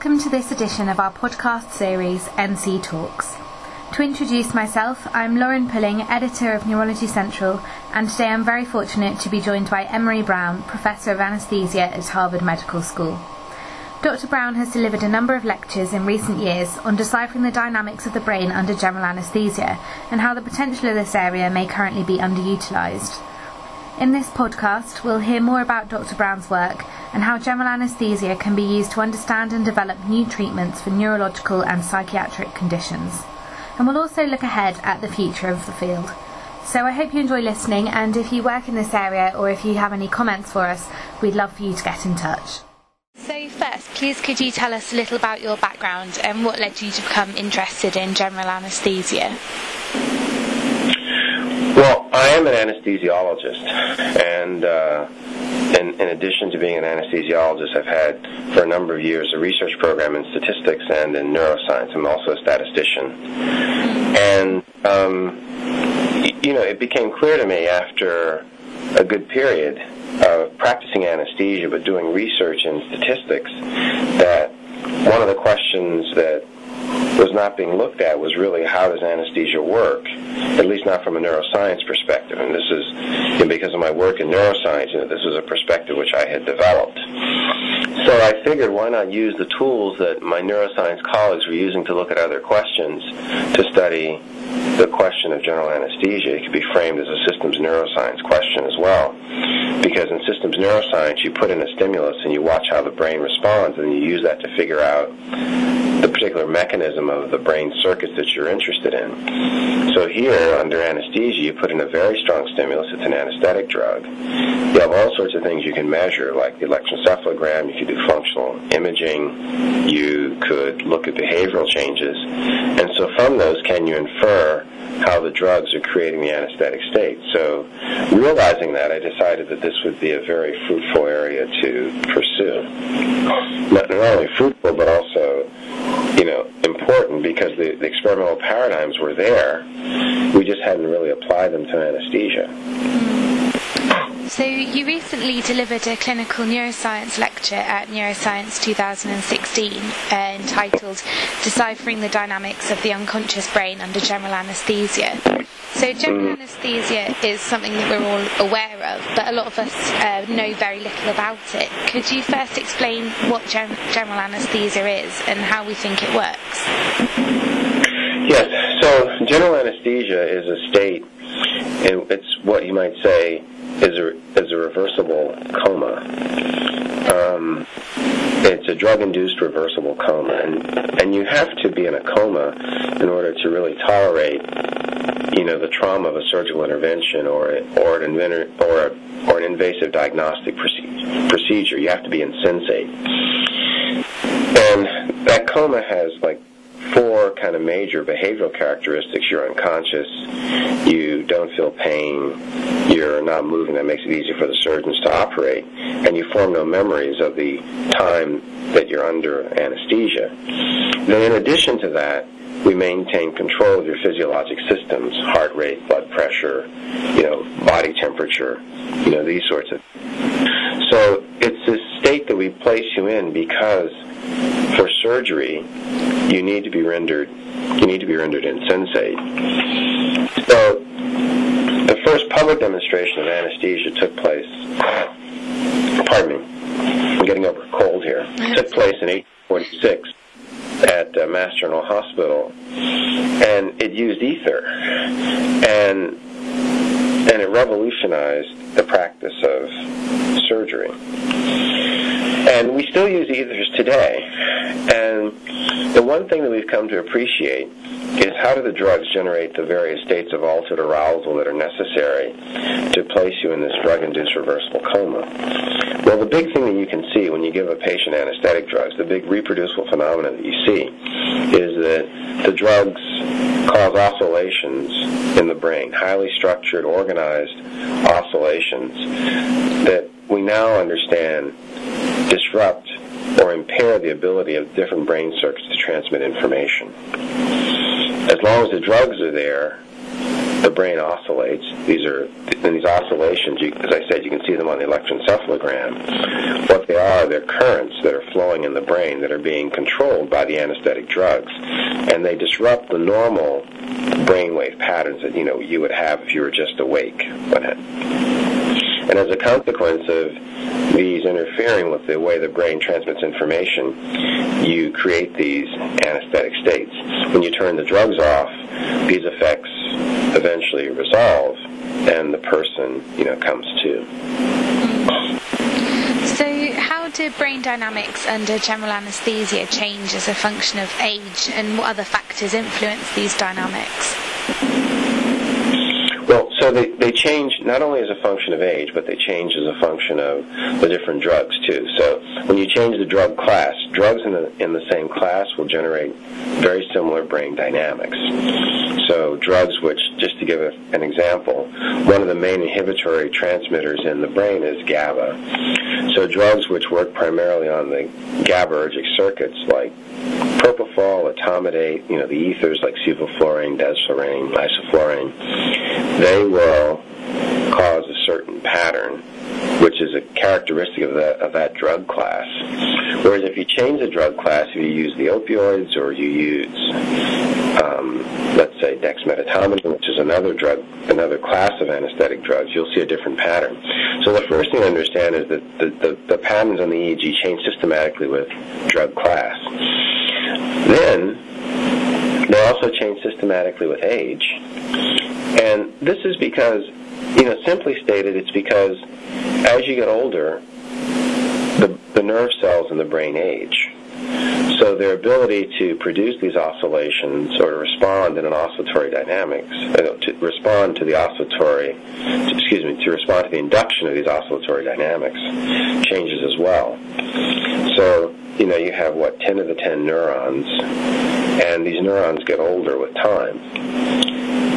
Welcome to this edition of our podcast series, NC Talks. To introduce myself, I'm Lauren Pulling, editor of Neurology Central, and today I'm very fortunate to be joined by Emery Brown, Professor of Anaesthesia at Harvard Medical School. Dr. Brown has delivered a number of lectures in recent years on deciphering the dynamics of the brain under general anaesthesia and how the potential of this area may currently be underutilised. In this podcast, we'll hear more about Dr. Brown's work and how general anaesthesia can be used to understand and develop new treatments for neurological and psychiatric conditions. And we'll also look ahead at the future of the field. So I hope you enjoy listening, and if you work in this area or if you have any comments for us, we'd love for you to get in touch. So, first, please could you tell us a little about your background and what led you to become interested in general anaesthesia? Well, I am an anesthesiologist, and uh, in, in, addition to being an anesthesiologist, I've had for a number of years a research program in statistics and in neuroscience. I'm also a statistician, and um, you know, it became clear to me after a good period of practicing anesthesia but doing research in statistics that one of the questions that was not being looked at was really how does anesthesia work, at least not from a neuroscience perspective. And this is because of my work in neuroscience, you know, this is a perspective which I had developed. So I figured why not use the tools that my neuroscience colleagues were using to look at other questions to study the question of general anesthesia. It could be framed as a systems neuroscience question as well. Because in systems neuroscience, you put in a stimulus and you watch how the brain responds, and you use that to figure out the particular mechanism of the brain circuits that you're interested in. So here, under anesthesia, you put in a very strong stimulus. It's an anesthetic drug. You have all sorts of things you can measure, like the electroencephalogram. You could do functional imaging. You could look at behavioral changes. And so from those, can you infer how the drugs are creating the anesthetic state. So, realizing that, I decided that this would be a very fruitful area to pursue. Not, not only fruitful, but also, you know, important because the, the experimental paradigms were there. We just hadn't really applied them to anesthesia. So, you recently delivered a clinical neuroscience lecture at Neuroscience 2016 uh, entitled Deciphering the Dynamics of the Unconscious Brain Under General Anaesthesia. So, general anaesthesia is something that we're all aware of, but a lot of us uh, know very little about it. Could you first explain what gen- general anaesthesia is and how we think it works? Yes, so general anesthesia is a state, it's what you might say is a, is a reversible coma. Um, it's a drug-induced reversible coma, and and you have to be in a coma in order to really tolerate, you know, the trauma of a surgical intervention or or an or a, or an invasive diagnostic procedure. You have to be insensate, and that coma has like kind of major behavioral characteristics. You're unconscious, you don't feel pain, you're not moving. That makes it easy for the surgeons to operate, and you form no memories of the time that you're under anesthesia. Then, in addition to that, we maintain control of your physiologic systems, heart rate, blood pressure, you know, body temperature, you know, these sorts of. So state that we place you in because for surgery, you need to be rendered you need to be rendered insensate. So the first public demonstration of anesthesia took place pardon me, I'm getting over a cold here. It took place in 1846 at uh, Mass General Hospital, and it used ether, and and it revolutionized the practice of surgery. And we still use ethers today. And the one thing that we've come to appreciate is how do the drugs generate the various states of altered arousal that are necessary to place you in this drug-induced reversible coma. Well, the big thing that you can see when you give a patient anesthetic drugs, the big reproducible phenomenon that you see, is that the drugs cause oscillations in the brain, highly structured, organized oscillations that we now understand disrupt or impair the ability of different brain circuits to transmit information. As long as the drugs are there, the brain oscillates. These are and these oscillations, you, as I said, you can see them on the electroencephalogram. What they are, they're currents that are flowing in the brain that are being controlled by the anesthetic drugs, and they disrupt the normal brainwave patterns that you know you would have if you were just awake. And as a consequence of these interfering with the way the brain transmits information, you create these anesthetic states. When you turn the drugs off, these effects eventually resolve and the person, you know, comes to. Hmm. So, how do brain dynamics under general anesthesia change as a function of age, and what other factors influence these dynamics? So they, they change not only as a function of age, but they change as a function of the different drugs too. So when you change the drug class, drugs in the in the same class will generate very similar brain dynamics. So drugs which, just to give a, an example, one of the main inhibitory transmitters in the brain is GABA. So drugs which work primarily on the GABAergic circuits like propofol, etomidate, you know, the ethers like sevoflurane, desflurane, isoflurane, they will cause a certain pattern, which is a characteristic of that of that drug class. Whereas if you change the drug class, if you use the opioids or you use, um, let's say dexmedetomidine, which is another drug, another class of anesthetic drugs, you'll see a different pattern. So the first thing to understand is that the, the, the patterns on the EEG change systematically with drug class. Then they also change systematically with age. And this is because, you know, simply stated, it's because as you get older, the, the nerve cells in the brain age. So their ability to produce these oscillations or to respond in an oscillatory dynamics, uh, to respond to the oscillatory, to, excuse me, to respond to the induction of these oscillatory dynamics changes as well. So, you know, you have what, 10 of the 10 neurons, and these neurons get older with time.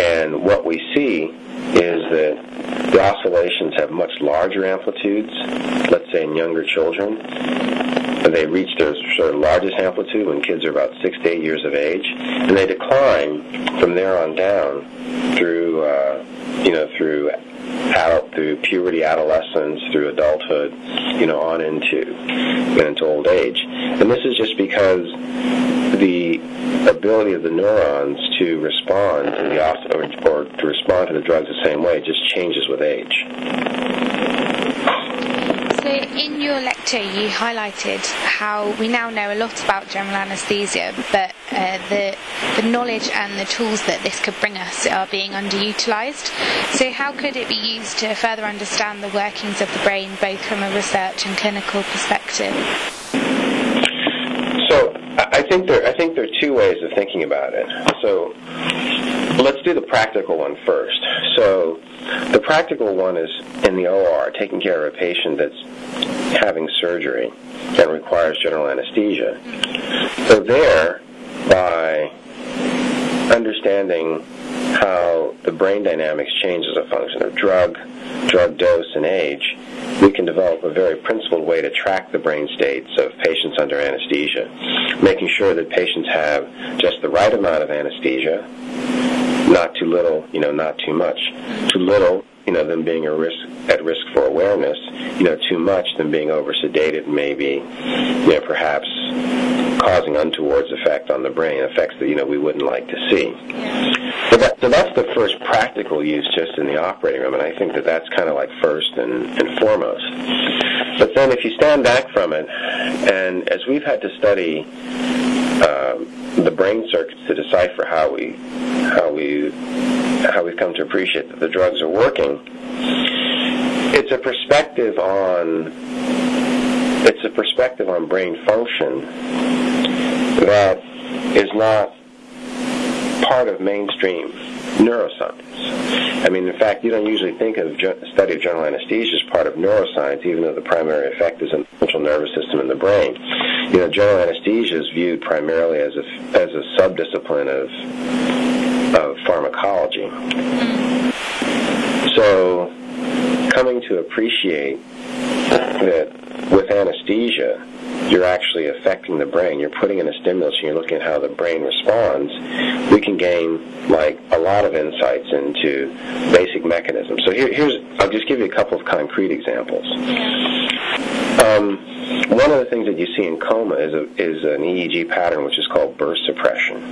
And what we see is that the oscillations have much larger amplitudes, let's say in younger children, they reach their sort of largest amplitude when kids are about six to eight years of age, and they decline from there on down through, uh, you know, through adult, through puberty, adolescence, through adulthood, you know, on into into old age. And this is just because the ability of the neurons to respond to the or to respond to the drugs the same way just changes with age. So, in your lecture, you highlighted how we now know a lot about general anaesthesia, but uh, the, the knowledge and the tools that this could bring us are being underutilised. So, how could it be used to further understand the workings of the brain, both from a research and clinical perspective? So, I think there, I think there are two ways of thinking about it. So, let's do the practical one first. So, the practical one is in the OR, taking care of a patient that's having surgery and requires general anesthesia. So there, by understanding how the brain dynamics change as a function of drug, drug dose, and age, we can develop a very principled way to track the brain states of patients under anesthesia, making sure that patients have just the right amount of anesthesia, not too little, you know, not too much. Too little, you know, them being a risk at risk for awareness. You know, too much them being over sedated, maybe, you know, perhaps causing untoward effect on the brain, effects that you know we wouldn't like to see. So, that, so that's the first practical use just in the operating room, and I think that that's kind of like first and, and foremost. But then if you stand back from it, and as we've had to study um, brain circuits to decipher how we how we how we've come to appreciate that the drugs are working. It's a perspective on it's a perspective on brain function that is not part of mainstream neuroscience. I mean, in fact, you don't usually think of ge- study of general anesthesia as part of neuroscience, even though the primary effect is in the central nervous system in the brain. You know, general anesthesia is viewed primarily as a as a subdiscipline of of pharmacology. Mm-hmm. So, coming to appreciate that with anesthesia, you're actually affecting the brain. You're putting in a stimulus and you're looking at how the brain responds. We can gain like a lot of insights into basic mechanisms. So here, here's I'll just give you a couple of concrete examples. Um, one of the things that you see in coma is a, is an EEG pattern which is called burst suppression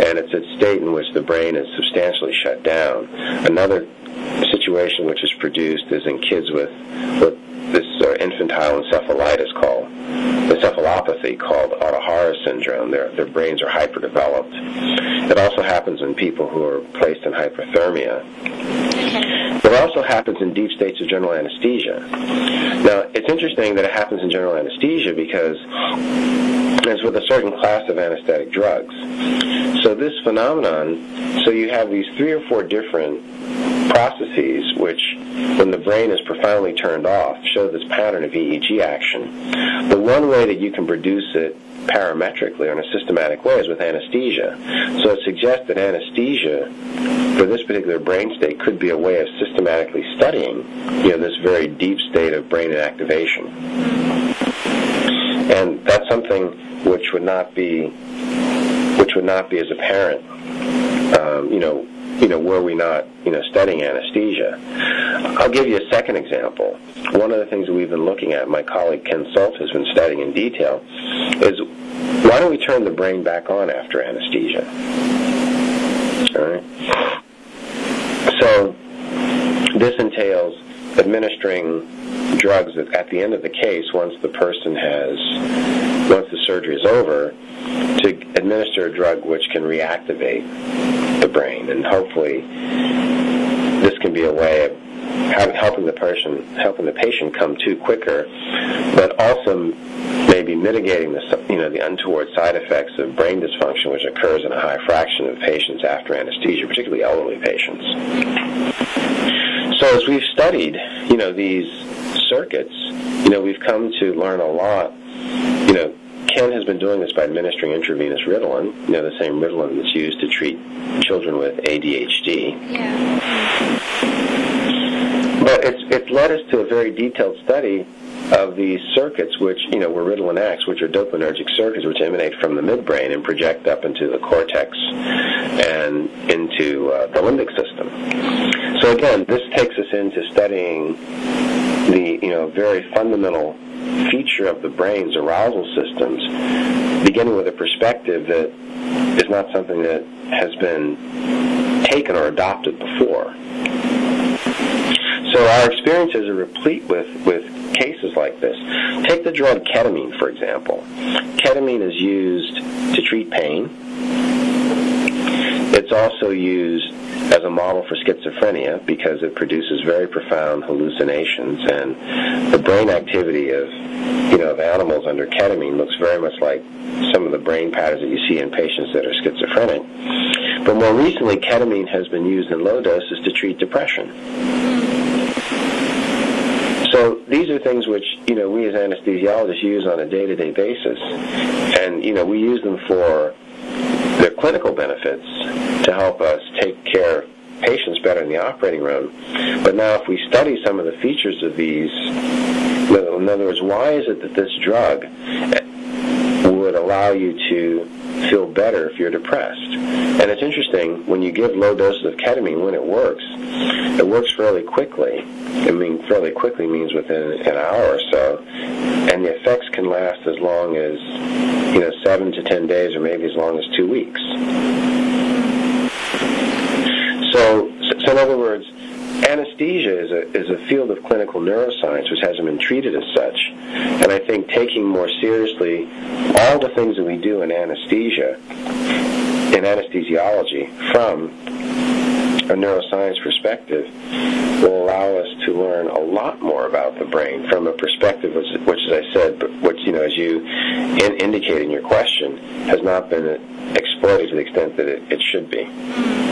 and it's a state in which the brain is substantially shut down. Another situation which is produced is in kids with, with this uh, infantile encephalitis called encephalopathy called Ohtahara syndrome. Their their brains are hyperdeveloped. It also happens in people who are placed in hypothermia. It also happens in deep states of general anesthesia. Now, it's interesting that it happens in general anesthesia because it's with a certain class of anesthetic drugs. So this phenomenon, so you have these three or four different processes which, when the brain is profoundly turned off, show this pattern of EEG action. The one way that you can produce it parametrically or in a systematic way is with anesthesia. So it suggests that anesthesia for this particular brain state could be a way of systematically studying, you know, this very deep state of brain inactivation. And that's something which would not be which would not be as apparent, um, you know, you know, were we not, you know, studying anesthesia. I'll give you a second example. One of the things that we've been looking at, my colleague Ken Solt has been studying in detail, is why don't we turn the brain back on after anesthesia? All right. So this entails administering drugs at the end of the case, once the person has, once the surgery is over, to administer a drug which can reactivate the brain, and hopefully this can be a way of helping the person, helping the patient come to quicker, but also maybe mitigating the you know the untoward side effects of brain dysfunction, which occurs in a high fraction of patients after anesthesia, particularly elderly patients. So as we've studied, you know these circuits, you know we've come to learn a lot. You know, Ken has been doing this by administering intravenous Ritalin, you know, the same Ritalin that's used to treat children with ADHD. Yeah. But it's, it's led us to a very detailed study of these circuits, which, you know, were Ritalin X, which are dopaminergic circuits which emanate from the midbrain and project up into the cortex and into uh, the limbic system. So again, this takes us into studying the, you know, very fundamental feature of the brain's arousal systems, beginning with a perspective that is not something that has been taken or adopted before. So our experiences are replete with, with cases like this. Take the drug ketamine, for example. Ketamine is used to treat pain. It's also used as a model for schizophrenia because it produces very profound hallucinations and the brain activity of you know of animals under ketamine looks very much like some of the brain patterns that you see in patients that are schizophrenic. But more recently, ketamine has been used in low doses to treat depression. So these are things which you know we as anesthesiologists use on a day-to-day basis, and you know we use them for clinical benefits to help us take care of patients better in the operating room. But now, if we study some of the features of these, in other words, why is it that this drug would allow you to feel better if you're depressed? And it's interesting when you give low doses of ketamine when it works, it works fairly quickly. I mean, fairly quickly means within an hour or so, and the effects can last as long as you know seven to ten days, or maybe as long as two weeks. So, so in other words, anesthesia is a, is a field of clinical neuroscience which hasn't been treated as such. And I think taking more seriously all the things that we do in anesthesia, in anesthesiology, from a neuroscience perspective, will allow us to learn a lot more about the brain from a perspective which, which as I said, which, you know, as you in, indicate in your question, has not been exploited to the extent that it, it should be.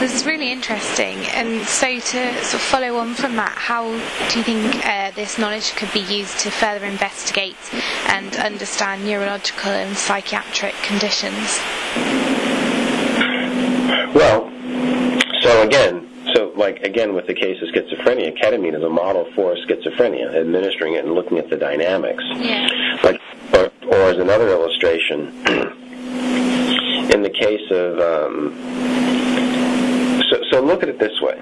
This is really interesting. And so, to sort of follow on from that, how do you think uh, this knowledge could be used to further investigate and understand neurological and psychiatric conditions? Well, so again, so like like again with the case of schizophrenia, ketamine is a model for schizophrenia, administering it and looking at the dynamics. Yeah. Like, or, or as another illustration, in the case of, um, so, look at it this way.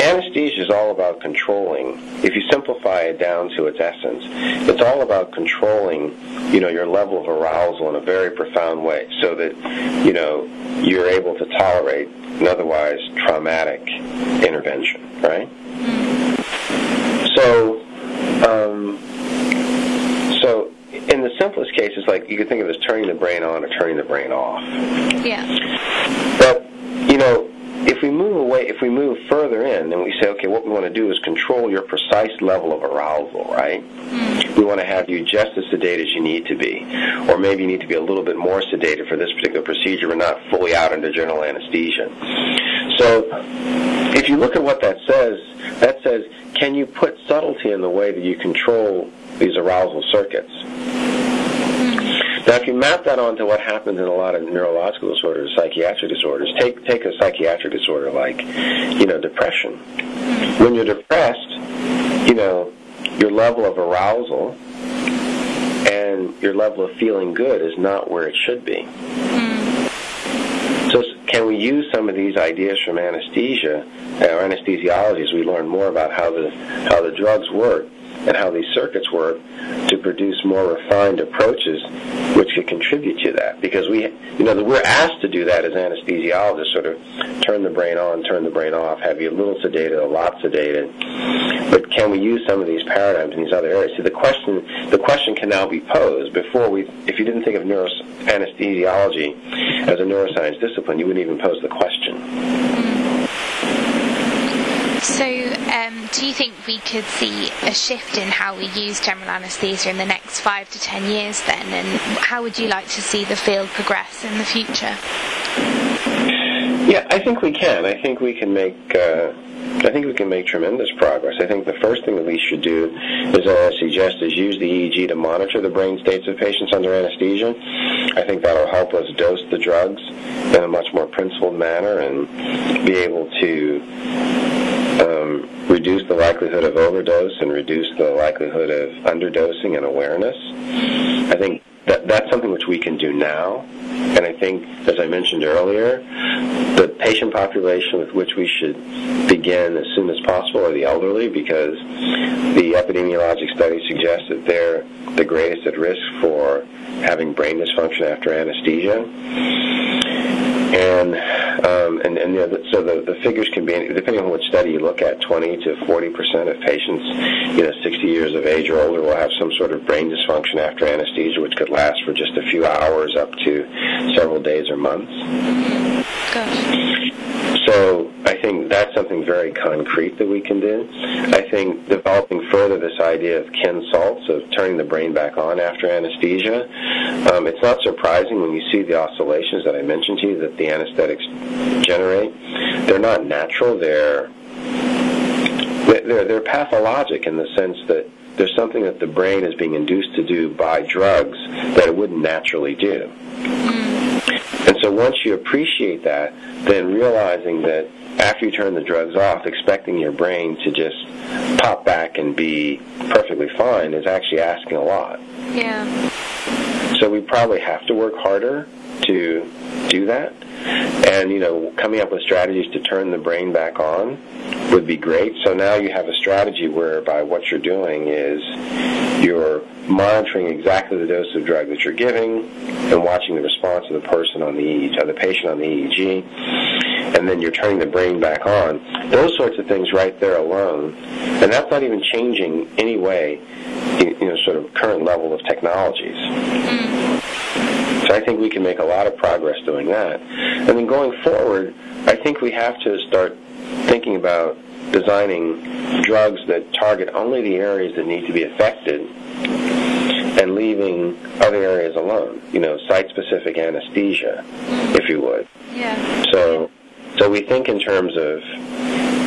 Anesthesia is all about controlling. If you simplify it down to its essence, it's all about controlling, you know, your level of arousal in a very profound way, so that, you know, you're able to tolerate an otherwise traumatic intervention, right? So, um, so in the simplest cases, like you can think of it as turning the brain on or turning the brain off. Yeah. But you know, if we move away, if we move further in, and we say, okay, what we want to do is control your precise level of arousal, right? Hmm. We want to have you just as sedated as you need to be, or maybe you need to be a little bit more sedated for this particular procedure, but not fully out under general anesthesia. So, if you look at what that says, that says, can you put subtlety in the way that you control these arousal circuits? Now, if you map that onto what happens in a lot of neurological disorders, psychiatric disorders, take take a psychiatric disorder like, you know, depression. When you're depressed, you know, your level of arousal and your level of feeling good is not where it should be. So, can we use some of these ideas from anesthesia uh, or anesthesiology as we learn more about how the how the drugs work and how these circuits work to produce more refined approaches which could contribute to that. Because we you know we're asked to do that as anesthesiologists sort of turn the brain on turn the brain off have you a little sedated a lot sedated but can we use some of these paradigms in these other areas? See the question the question can now be posed. Before we if you didn't think of neuro anesthesiology as a neuroscience discipline you wouldn't even pose the question So, um, do you think we could see a shift in how we use general anaesthesia in the next five to ten years then? And how would you like to see the field progress in the future? Yeah, I think we can. I think we can make. Uh, I think we can make tremendous progress. I think the first thing that we should do, as I suggest, is use the EEG to monitor the brain states of patients under anesthesia. I think that'll help us dose the drugs in a much more principled manner and be able to um, reduce the likelihood of overdose and reduce the likelihood of underdosing and awareness. I think that that's something which we can do now. And I think, as I mentioned earlier, the patient population with which we should begin as soon as possible are the elderly because the epidemiologic studies suggest that they're the greatest at risk for having brain dysfunction after anesthesia. And um, and, and so the, the figures can be depending on which study you look at, 20 to 40 percent of patients, you know, 60 years of age or older will have some sort of brain dysfunction after anesthesia, which could last for just a few hours up to several days or months. Gosh. So I think that's something very concrete that we can do. I think developing further this idea of Ken Solt's of turning the brain back on after anesthesia. Um, it's not surprising when you see the oscillations that I mentioned to you that the anesthetics generate. They're not natural. They're they're, they're pathologic in the sense that there's something that the brain is being induced to do by drugs that it wouldn't naturally do. And so once you appreciate that, then realizing that after you turn the drugs off, expecting your brain to just pop back and be perfectly fine is actually asking a lot. Yeah. So we probably have to work harder to do that. And, you know, coming up with strategies to turn the brain back on would be great. So now you have a strategy whereby what you're doing is you're monitoring exactly the dose of drug that you're giving and watching the response of the person on the EEG, uh, the patient on the EEG, and then you're turning the brain back on. Those sorts of things right there alone, and that's not even changing any way, you know, sort of current level of technologies. Mm. So I think we can make a lot of progress doing that. And then going forward, I think we have to start thinking about designing drugs that target only the areas that need to be affected and leaving other areas alone. You know, site-specific anesthesia, if you would. Yeah. So, so we think in terms of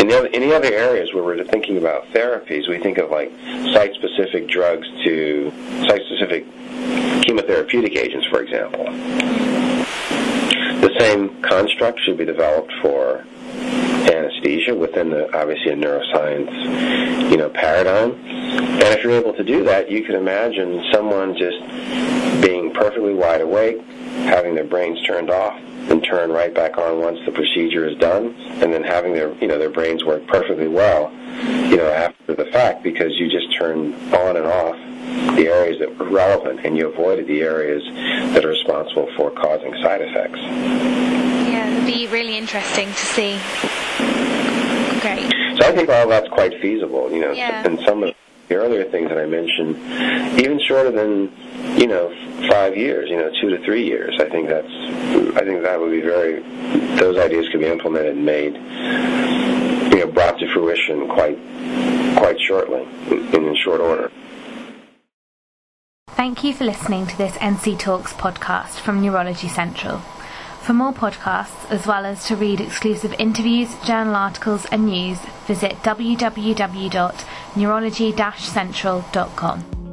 in the other, any other areas where we're thinking about therapies, we think of like site-specific drugs to site-specific chemotherapeutic agents, for example. The same construct should be developed for anesthesia within the obviously a neuroscience you know paradigm. And if you're able to do that, you can imagine someone just being perfectly wide awake, having their brains turned off, and turn right back on once the procedure is done, and then having their you know their brains work perfectly well, you know after the fact because you just turn on and off the areas that were relevant and you avoided the areas that are responsible for causing side effects. Yeah, it'd be really interesting to see. Great. So I think all that's quite feasible, you know, Yeah. and some of the earlier things that I mentioned, even shorter than, you know, five years, you know, two to three years. I think that's, I think that would be very, those ideas could be implemented and made, you know, brought to fruition quite, quite shortly, in, in short order. Thank you for listening to this NC Talks podcast from Neurology Central. For more podcasts, as well as to read exclusive interviews, journal articles, and news, visit www.neurology-central.com.